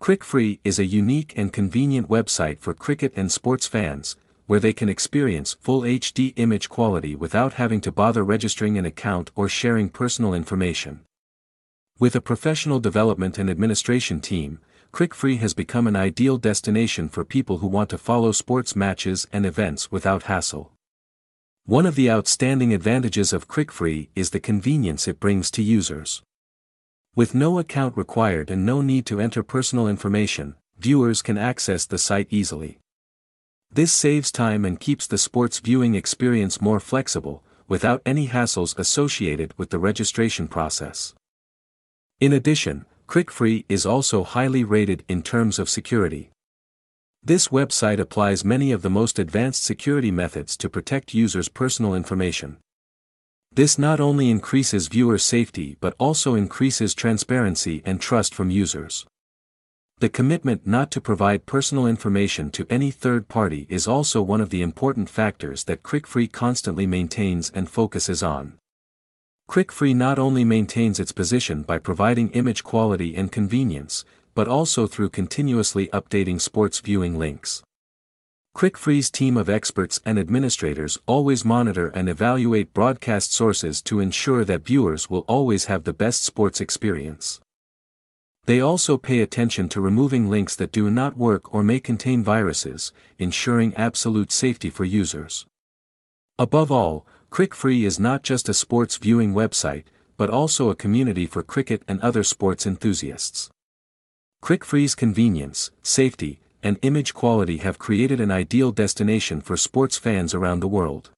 CricFree is a unique and convenient website for cricket and sports fans, where they can experience full HD image quality without having to bother registering an account or sharing personal information. With a professional development and administration team, CricFree has become an ideal destination for people who want to follow sports matches and events without hassle. One of the outstanding advantages of CricFree is the convenience it brings to users. With no account required and no need to enter personal information, viewers can access the site easily. This saves time and keeps the sports viewing experience more flexible, without any hassles associated with the registration process. In addition, CricFree is also highly rated in terms of security. This website applies many of the most advanced security methods to protect users' personal information. This not only increases viewer safety but also increases transparency and trust from users. The commitment not to provide personal information to any third party is also one of the important factors that CricFree constantly maintains and focuses on. CricFree not only maintains its position by providing image quality and convenience, but also through continuously updating sports viewing links. CricFree's team of experts and administrators always monitor and evaluate broadcast sources to ensure that viewers will always have the best sports experience. They also pay attention to removing links that do not work or may contain viruses, ensuring absolute safety for users. Above all, CricFree is not just a sports viewing website, but also a community for cricket and other sports enthusiasts. CricFree's convenience, safety, and image quality have created an ideal destination for sports fans around the world.